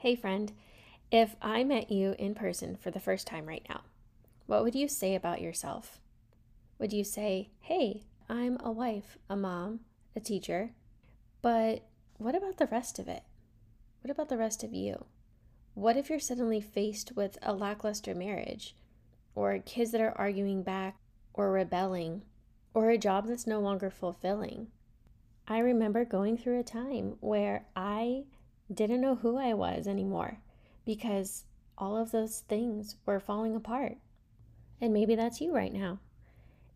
Hey, friend, if I met you in person for the first time right now, what would you say about yourself? Would you say, hey, I'm a wife, a mom, a teacher, but what about the rest of it? What about the rest of you? What if you're suddenly faced with a lackluster marriage, or kids that are arguing back, or rebelling, or a job that's no longer fulfilling? I remember going through a time where I didn't know who I was anymore because all of those things were falling apart. And maybe that's you right now.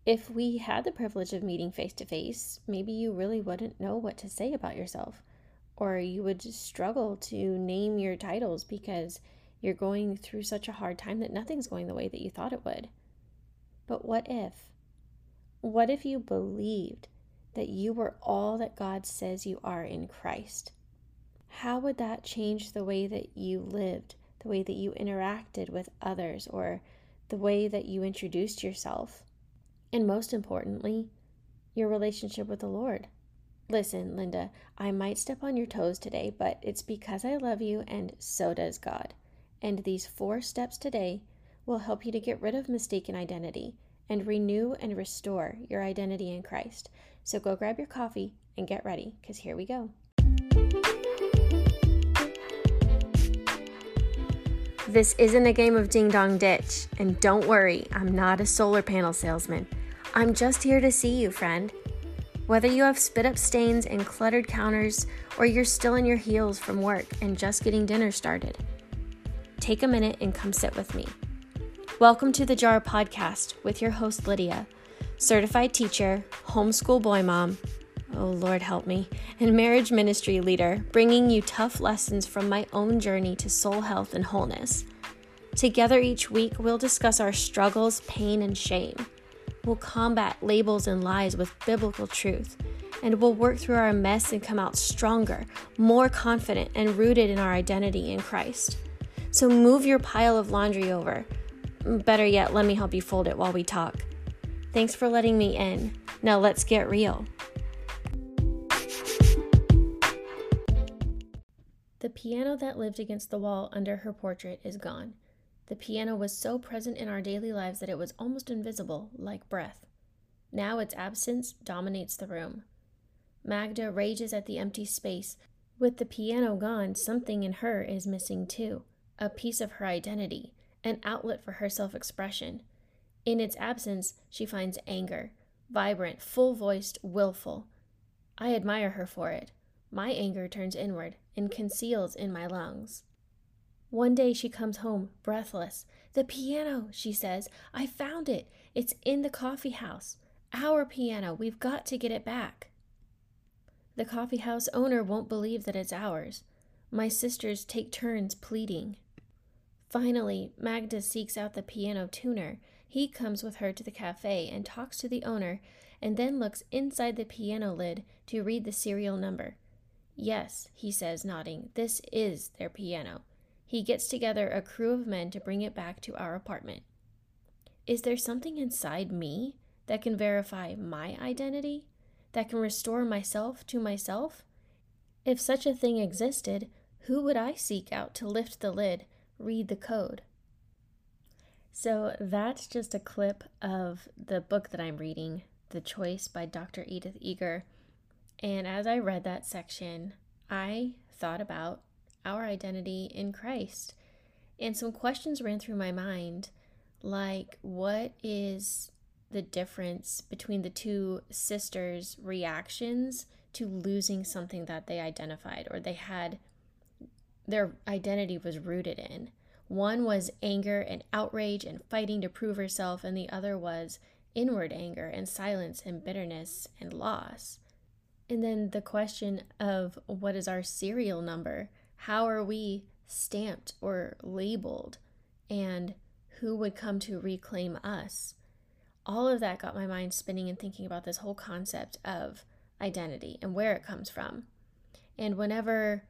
If we had the privilege of meeting face to face, maybe you really wouldn't know what to say about yourself, or you would struggle to name your titles because you're going through such a hard time that nothing's going the way that you thought it would. But what if? What if you believed that you were all that God says you are in Christ? How would that change the way that you lived, the way that you interacted with others, or the way that you introduced yourself? And most importantly, your relationship with the Lord. Listen, Linda, I might step on your toes today, but it's because I love you and so does God. And these four steps today will help you to get rid of mistaken identity and renew and restore your identity in Christ. So go grab your coffee and get ready, because here we go. This isn't a game of ding dong ditch, and don't worry, I'm not a solar panel salesman. I'm just here to see you, friend. Whether you have spit up stains and cluttered counters, or you're still in your heels from work and just getting dinner started, take a minute and come sit with me. Welcome to the Jar Podcast with your host, Lydia, certified teacher, homeschool boy mom, oh Lord help me, and marriage ministry leader, bringing you tough lessons from my own journey to soul health and wholeness. Together each week, we'll discuss our struggles, pain, and shame. We'll combat labels and lies with biblical truth, and we'll work through our mess and come out stronger, more confident, and rooted in our identity in Christ. So move your pile of laundry over. Better yet, let me help you fold it while we talk. Thanks for letting me in. Now let's get real. The piano that lived against the wall under her portrait is gone. The piano was so present in our daily lives that it was almost invisible, like breath. Now its absence dominates the room. Magda rages at the empty space. With the piano gone, something in her is missing too a piece of her identity, an outlet for her self expression. In its absence, she finds anger, vibrant, full voiced, willful. I admire her for it. My anger turns inward and conceals in my lungs. One day she comes home, breathless. The piano, she says. I found it. It's in the coffee house. Our piano. We've got to get it back. The coffee house owner won't believe that it's ours. My sisters take turns pleading. Finally, Magda seeks out the piano tuner. He comes with her to the cafe and talks to the owner, and then looks inside the piano lid to read the serial number. Yes, he says, nodding, this is their piano. He gets together a crew of men to bring it back to our apartment. Is there something inside me that can verify my identity? That can restore myself to myself? If such a thing existed, who would I seek out to lift the lid, read the code? So that's just a clip of the book that I'm reading, The Choice by Dr. Edith Eger. And as I read that section, I thought about our identity in Christ. And some questions ran through my mind like, what is the difference between the two sisters' reactions to losing something that they identified or they had their identity was rooted in? One was anger and outrage and fighting to prove herself, and the other was inward anger and silence and bitterness and loss. And then the question of what is our serial number? How are we stamped or labeled? And who would come to reclaim us? All of that got my mind spinning and thinking about this whole concept of identity and where it comes from. And whenever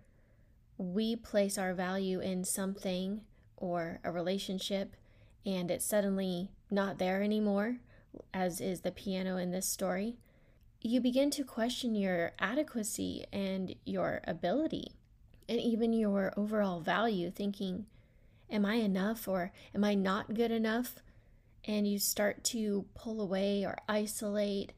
we place our value in something or a relationship and it's suddenly not there anymore, as is the piano in this story, you begin to question your adequacy and your ability. and even your overall value, thinking, Am I enough or am I not good enough? And you start to pull away or isolate,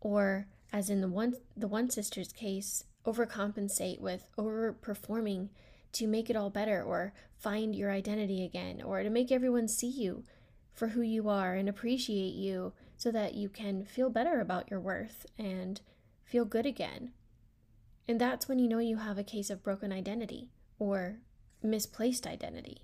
or as in the one the one sister's case, overcompensate with overperforming to make it all better or find your identity again or to make everyone see you for who you are and appreciate you so that you can feel better about your worth and feel good again. And that's when you know you have a case of broken identity or misplaced identity.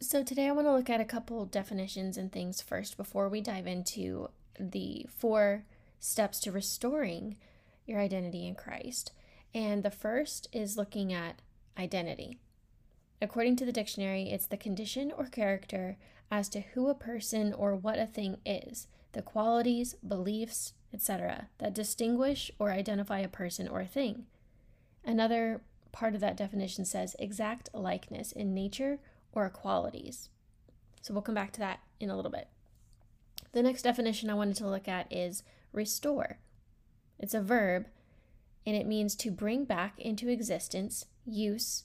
So, today I want to look at a couple definitions and things first before we dive into the four steps to restoring your identity in Christ. And the first is looking at identity. According to the dictionary, it's the condition or character as to who a person or what a thing is, the qualities, beliefs, etc., that distinguish or identify a person or a thing. Another part of that definition says exact likeness in nature or qualities. So we'll come back to that in a little bit. The next definition I wanted to look at is restore. It's a verb and it means to bring back into existence, use,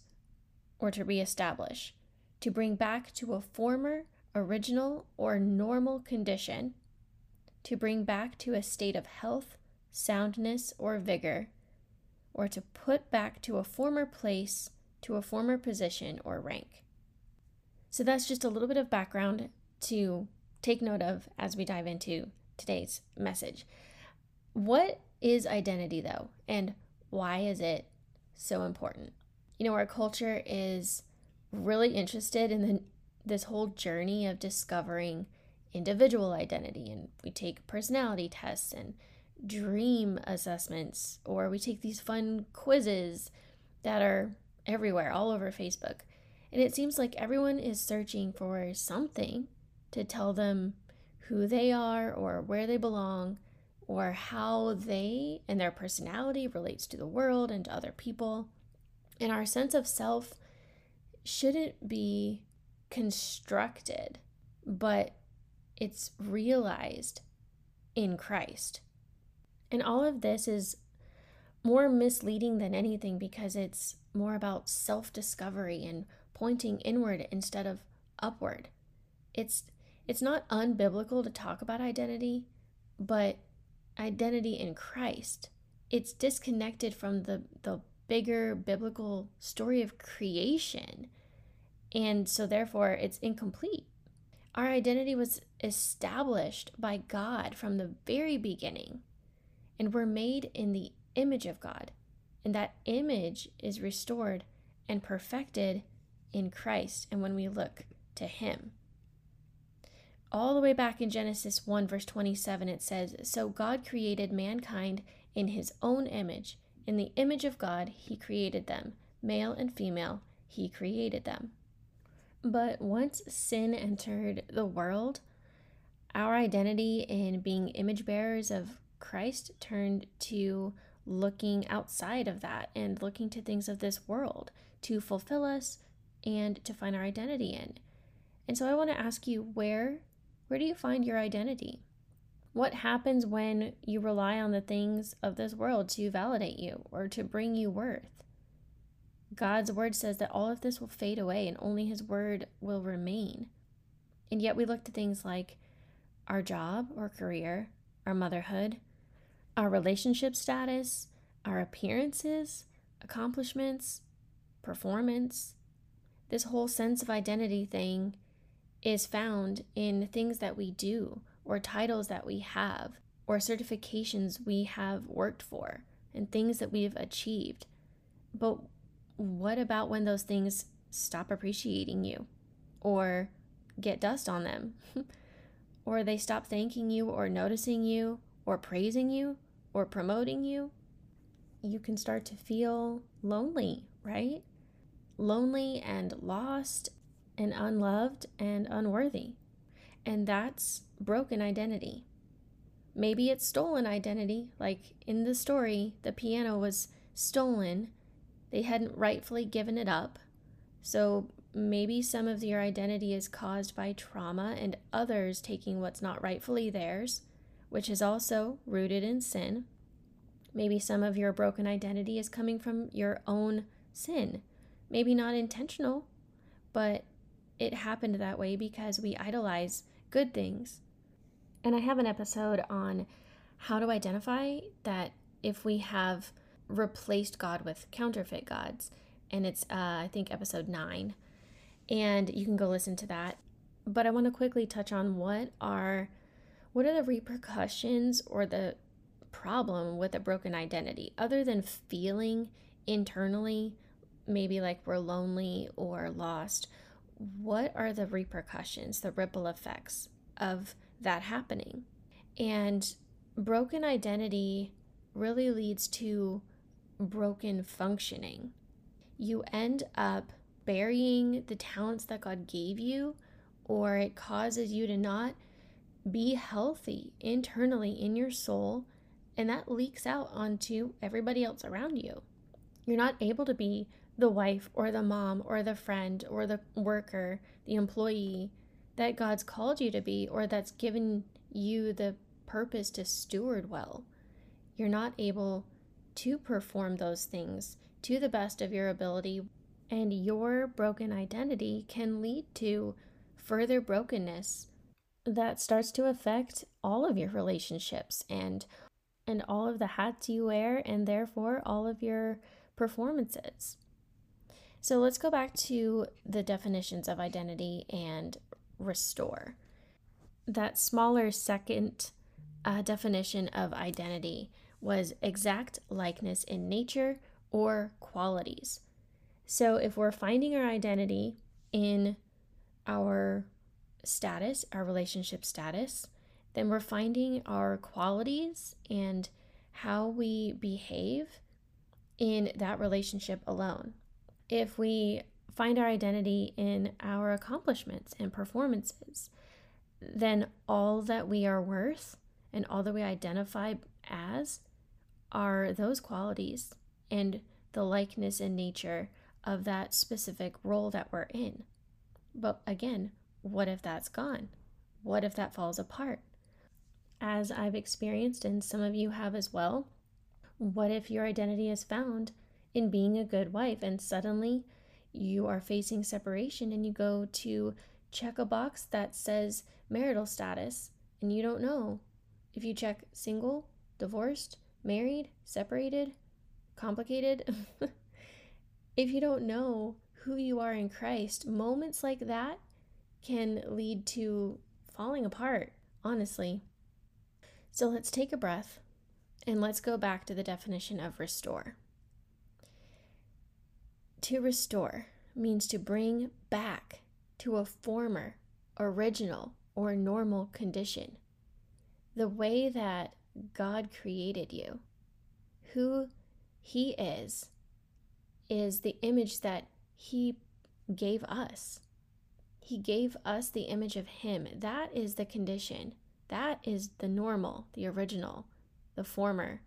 or to reestablish, to bring back to a former, original, or normal condition, to bring back to a state of health, soundness, or vigor, or to put back to a former place, to a former position or rank. So that's just a little bit of background to take note of as we dive into today's message. What is identity, though, and why is it so important? You know, our culture is really interested in the, this whole journey of discovering individual identity, and we take personality tests and dream assessments, or we take these fun quizzes that are everywhere, all over Facebook. And it seems like everyone is searching for something to tell them who they are or where they belong or how they and their personality relates to the world and to other people. And our sense of self shouldn't be constructed, but it's realized in Christ. And all of this is more misleading than anything because it's more about self discovery and pointing inward instead of upward. It's it's not unbiblical to talk about identity, but identity in Christ. It's disconnected from the, the bigger biblical story of creation. And so, therefore, it's incomplete. Our identity was established by God from the very beginning, and we're made in the image of God. And that image is restored and perfected in Christ and when we look to Him all the way back in Genesis 1, verse 27, it says, So God created mankind in his own image. In the image of God, he created them. Male and female, he created them. But once sin entered the world, our identity in being image bearers of Christ turned to looking outside of that and looking to things of this world to fulfill us and to find our identity in. And so I want to ask you where where do you find your identity? What happens when you rely on the things of this world to validate you or to bring you worth? God's word says that all of this will fade away and only his word will remain. And yet we look to things like our job or career, our motherhood, our relationship status, our appearances, accomplishments, performance. This whole sense of identity thing is found in things that we do, or titles that we have, or certifications we have worked for, and things that we've achieved. But what about when those things stop appreciating you, or get dust on them, or they stop thanking you, or noticing you, or praising you, or promoting you? You can start to feel lonely, right? Lonely and lost and unloved and unworthy. And that's broken identity. Maybe it's stolen identity, like in the story, the piano was stolen. They hadn't rightfully given it up. So maybe some of your identity is caused by trauma and others taking what's not rightfully theirs, which is also rooted in sin. Maybe some of your broken identity is coming from your own sin Maybe not intentional, but it happened that way because we idolize good things. And I have an episode on how to identify that if we have replaced God with counterfeit gods. And it's, uh, I think, episode nine. And you can go listen to that. But I want to quickly touch on what are what are the repercussions or the problem with a broken identity other than feeling internally maybe like we're lonely or lost what are the repercussions the ripple effects of that happening and broken identity really leads to broken functioning you end up burying the talents that God gave you or it causes you to not be healthy internally in your soul, and that leaks out onto everybody else around you. You're not able to be the wife or the mom or the friend or the worker, the employee that God's called you to be or that's given you the purpose to steward well. You're not able to perform those things to the best of your ability, and your broken identity can lead to further brokenness that starts to affect all of your relationships and and all of the hats you wear and therefore all of your performances. So let's go back to the definitions of identity and restore. That smaller second uh, definition of identity was exact likeness in nature or qualities. So if we're finding our identity in our status, our relationship status, then we're finding our qualities and how we behave in that relationship alone. If we find our identity in our accomplishments and performances, then all that we are worth and all that we identify as are those qualities and the likeness and nature of that specific role that we're in. But again, what if that's gone? What if that falls apart? As I've experienced, and some of you have as well, what if your identity is found in being a good wife and suddenly you are facing separation and you go to check a box that says marital status and you don't know if you check single, divorced, married, separated, complicated. if you don't know who you are in Christ, moments like that can lead to falling apart, honestly. So let's take a breath and let's go back to the definition of restore. To restore means to bring back to a former, original, or normal condition. The way that God created you, who He is, is the image that He gave us. He gave us the image of Him. That is the condition. That is the normal, the original, the former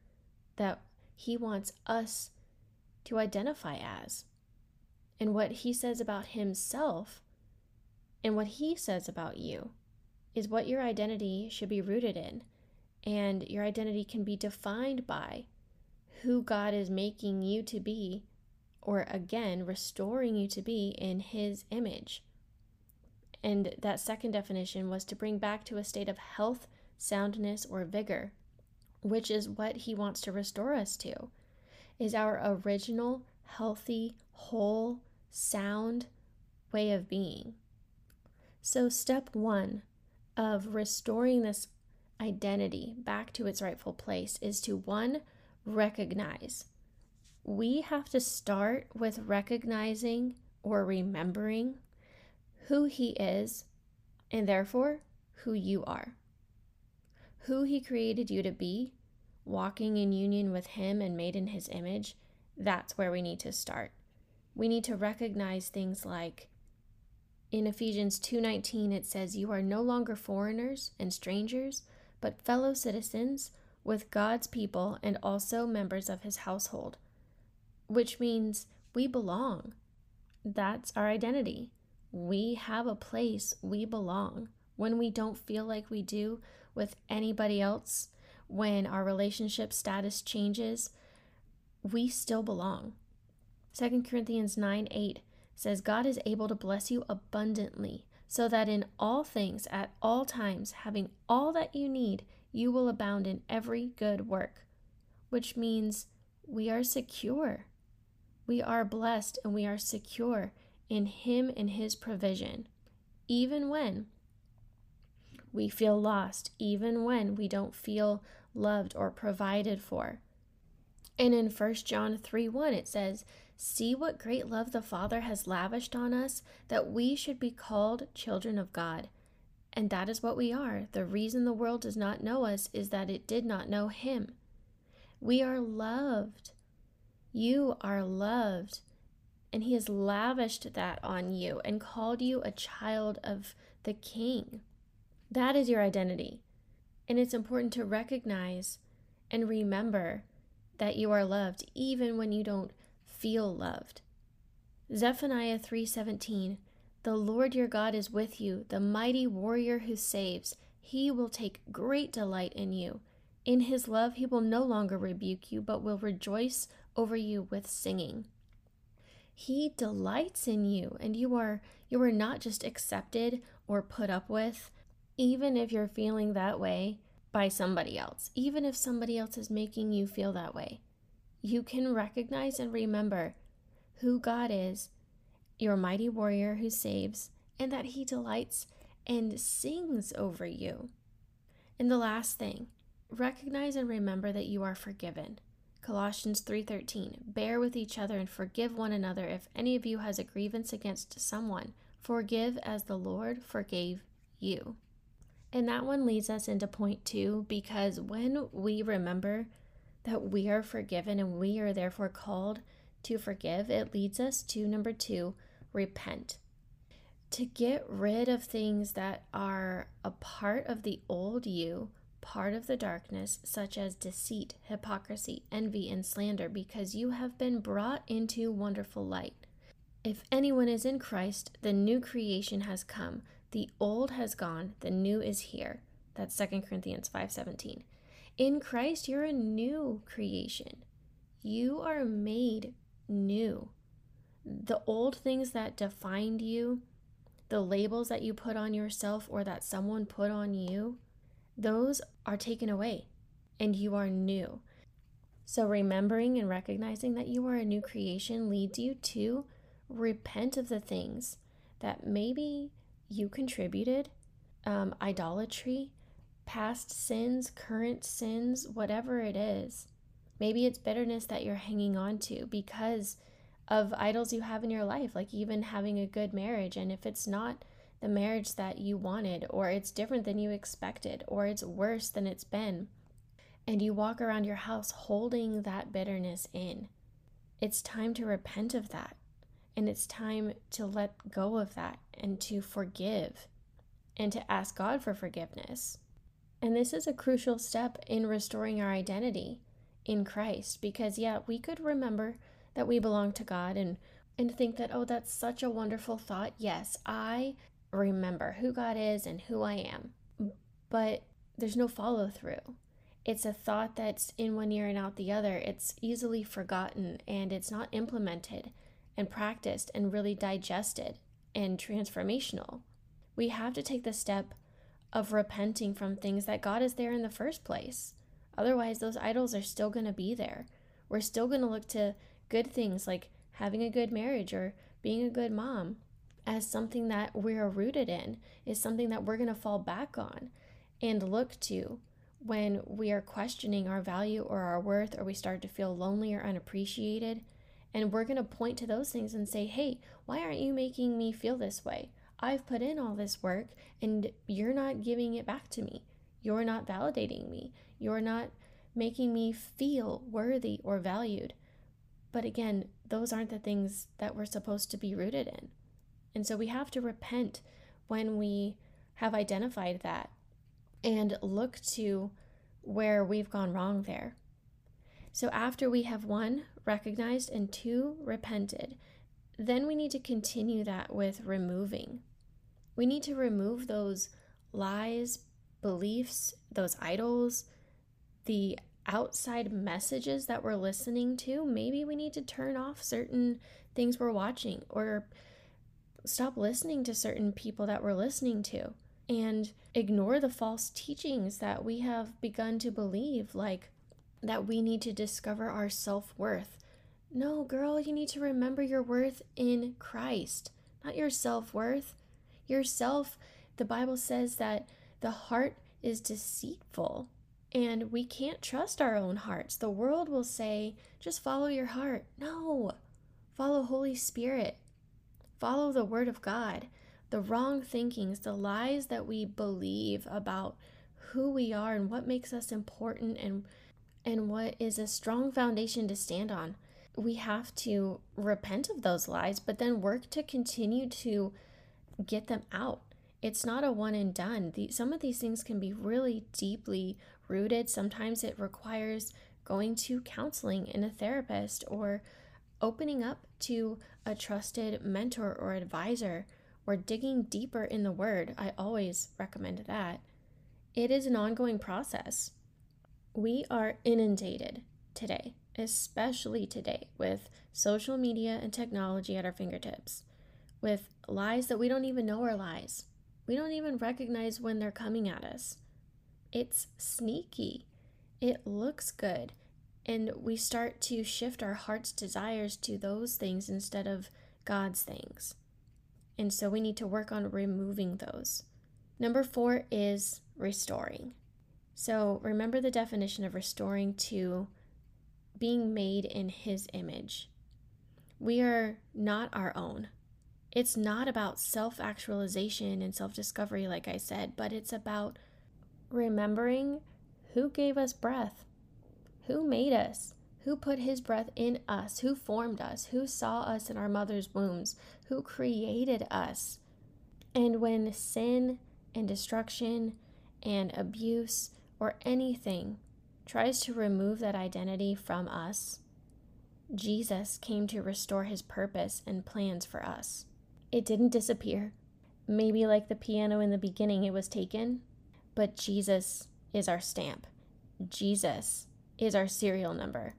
that He wants us to identify as. And what He says about Himself and what He says about you is what your identity should be rooted in. And your identity can be defined by who God is making you to be, or again, restoring you to be in His image. And that second definition was to bring back to a state of health, soundness, or vigor, which is what he wants to restore us to, is our original, healthy, whole, sound way of being. So, step one of restoring this identity back to its rightful place is to one, recognize. We have to start with recognizing or remembering who He is, and therefore who you are. Who He created you to be, walking in union with Him and made in His image, that's where we need to start. We need to recognize things like in Ephesians 2:19 it says you are no longer foreigners and strangers but fellow citizens with God's people and also members of his household which means we belong. That's our identity. We have a place. We belong. When we don't feel like we do with anybody else, when our relationship status changes, we still belong. 2 Corinthians 9 8 says, God is able to bless you abundantly, so that in all things, at all times, having all that you need, you will abound in every good work. Which means we are secure. We are blessed and we are secure in Him and His provision, even when we feel lost, even when we don't feel loved or provided for. And in 1 John 3 1, it says, See what great love the Father has lavished on us, that we should be called children of God. And that is what we are. The reason the world does not know us is that it did not know Him. We are loved. You are loved. And He has lavished that on you and called you a child of the King. That is your identity. And it's important to recognize and remember that you are loved even when you don't feel loved. Zephaniah 3:17 The Lord your God is with you, the mighty warrior who saves. He will take great delight in you. In his love he will no longer rebuke you, but will rejoice over you with singing. He delights in you, and you are you are not just accepted or put up with, even if you're feeling that way by somebody else, even if somebody else is making you feel that way you can recognize and remember who God is, your mighty warrior who saves, and that he delights and sings over you. And the last thing, recognize and remember that you are forgiven. Colossians 3:13 Bear with each other and forgive one another if any of you has a grievance against someone. Forgive as the Lord forgave you. And that one leads us into point 2 because when we remember that we are forgiven and we are therefore called to forgive, it leads us to number two, repent. To get rid of things that are a part of the old you, part of the darkness, such as deceit, hypocrisy, envy, and slander, because you have been brought into wonderful light. If anyone is in Christ, the new creation has come. The old has gone, the new is here. That's 2 Corinthians 5:17. In Christ, you're a new creation. You are made new. The old things that defined you, the labels that you put on yourself or that someone put on you, those are taken away and you are new. So, remembering and recognizing that you are a new creation leads you to repent of the things that maybe you contributed, um, idolatry, past sins, current sins, whatever it is. Maybe it's bitterness that you're hanging on to because of idols you have in your life, like even having a good marriage. And if it's not the marriage that you wanted, or it's different than you expected, or it's worse than it's been, and you walk around your house holding that bitterness in, it's time to repent of that. And it's time to let go of that and to forgive and to ask God for forgiveness. And this is a crucial step in restoring our identity in Christ because, yeah, we could remember that we belong to God and, and think that, oh, that's such a wonderful thought. Yes, I remember who God is and who I am. But there's no follow through. It's a thought that's in one ear and out the other. It's easily forgotten and it's not implemented and practiced and really digested and transformational. We have to take the step of repenting from things that God is there in the first place. Otherwise, those idols are still going to be there. We're still going to look to good things like having a good marriage or being a good mom as something that we're rooted in, is something that we're going to fall back on and look to when we are questioning our value or our worth or we start to feel lonely or unappreciated. And we're going to point to those things and say, hey, why aren't you making me feel this way? I've put in all this work and you're not giving it back to me. You're not validating me. You're not making me feel worthy or valued. But again, those aren't the things that we're supposed to be rooted in. And so we have to repent when we have identified that and look to where we've gone wrong there. So after we have one, recognized, and two, repented, then we need to continue that with removing. We need to remove those lies, beliefs, those idols, the outside messages that we're listening to, maybe we need to turn off certain things we're watching or stop listening to certain people that we're listening to and ignore the false teachings that we have begun to believe, like that we need to discover our self worth. No, girl, you need to remember your worth in Christ, not your self worth. Yourself, the Bible says that the heart is deceitful and we can't trust our own hearts. The world will say, just follow your heart. No, follow Holy Spirit, follow the Word of God. The wrong thinkings, the lies that we believe about who we are and what makes us important and and what is a strong foundation to stand on. We have to repent of those lies, but then work to continue to get them out. It's not a one and done. The, some of these things can be really deeply rooted. Sometimes it requires going to counseling and a therapist or opening up to a trusted mentor or advisor or digging deeper in the word. I always recommend that. It is an ongoing process. We are inundated today, especially today, with social media and technology at our fingertips, with lies that we don't even know are lies. We don't even recognize when they're coming at us. It's sneaky, it looks good, and we start to shift our heart's desires to those things instead of God's things. And so we need to work on removing those. Number four is restoring. So remember the definition of restoring to being made in His image. We are not our own. It's not about self actualization and self discovery, like I said, but it's about remembering who gave us breath, who made us, who put his breath in us, who formed us, who saw us in our mother's wombs, who created us. And when sin and destruction and abuse or anything tries to remove that identity from us, Jesus came to restore his purpose and plans for us. It didn't disappear. Maybe like the piano in the beginning, it was taken, but Jesus is our stamp. Jesus is our serial number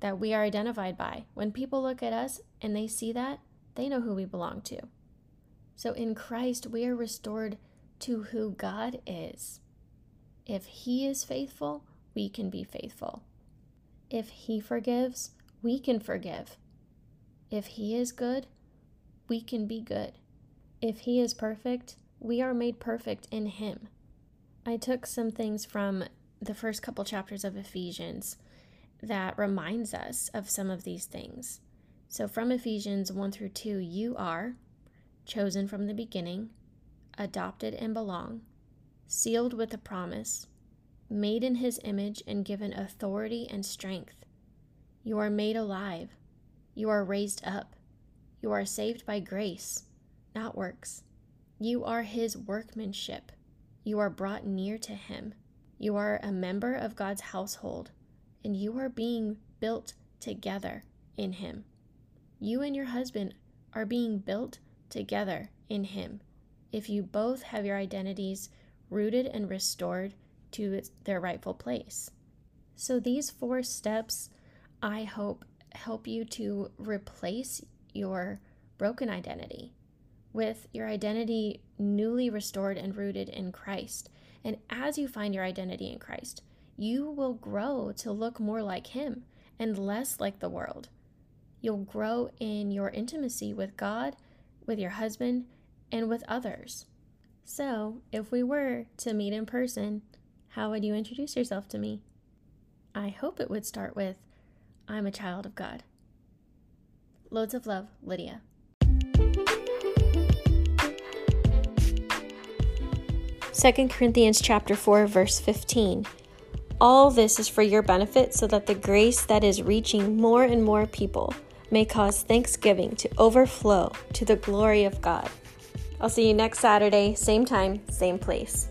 that we are identified by. When people look at us and they see that, they know who we belong to. So in Christ, we are restored to who God is. If He is faithful, we can be faithful. If He forgives, we can forgive. If He is good, we can be good. If He is perfect, we are made perfect in Him. I took some things from the first couple chapters of Ephesians that reminds us of some of these things. So, from Ephesians 1 through 2, you are chosen from the beginning, adopted and belong, sealed with a promise, made in His image and given authority and strength. You are made alive. You are raised up. You are saved by grace, not works. You are his workmanship. You are brought near to him. You are a member of God's household, and you are being built together in him. You and your husband are being built together in him if you both have your identities rooted and restored to their rightful place. So, these four steps, I hope, help you to replace your broken identity with your identity newly restored and rooted in Christ. And as you find your identity in Christ, you will grow to look more like Him and less like the world. You'll grow in your intimacy with God, with your husband, and with others. So, if we were to meet in person, how would you introduce yourself to me? I hope it would start with, I'm a child of God. Loads of love, Lydia. Second Corinthians chapter 4 verse 15. All this is for your benefit so that the grace that is reaching more and more people may cause thanksgiving to overflow to the glory of God. I'll see you next Saturday, same time, same place.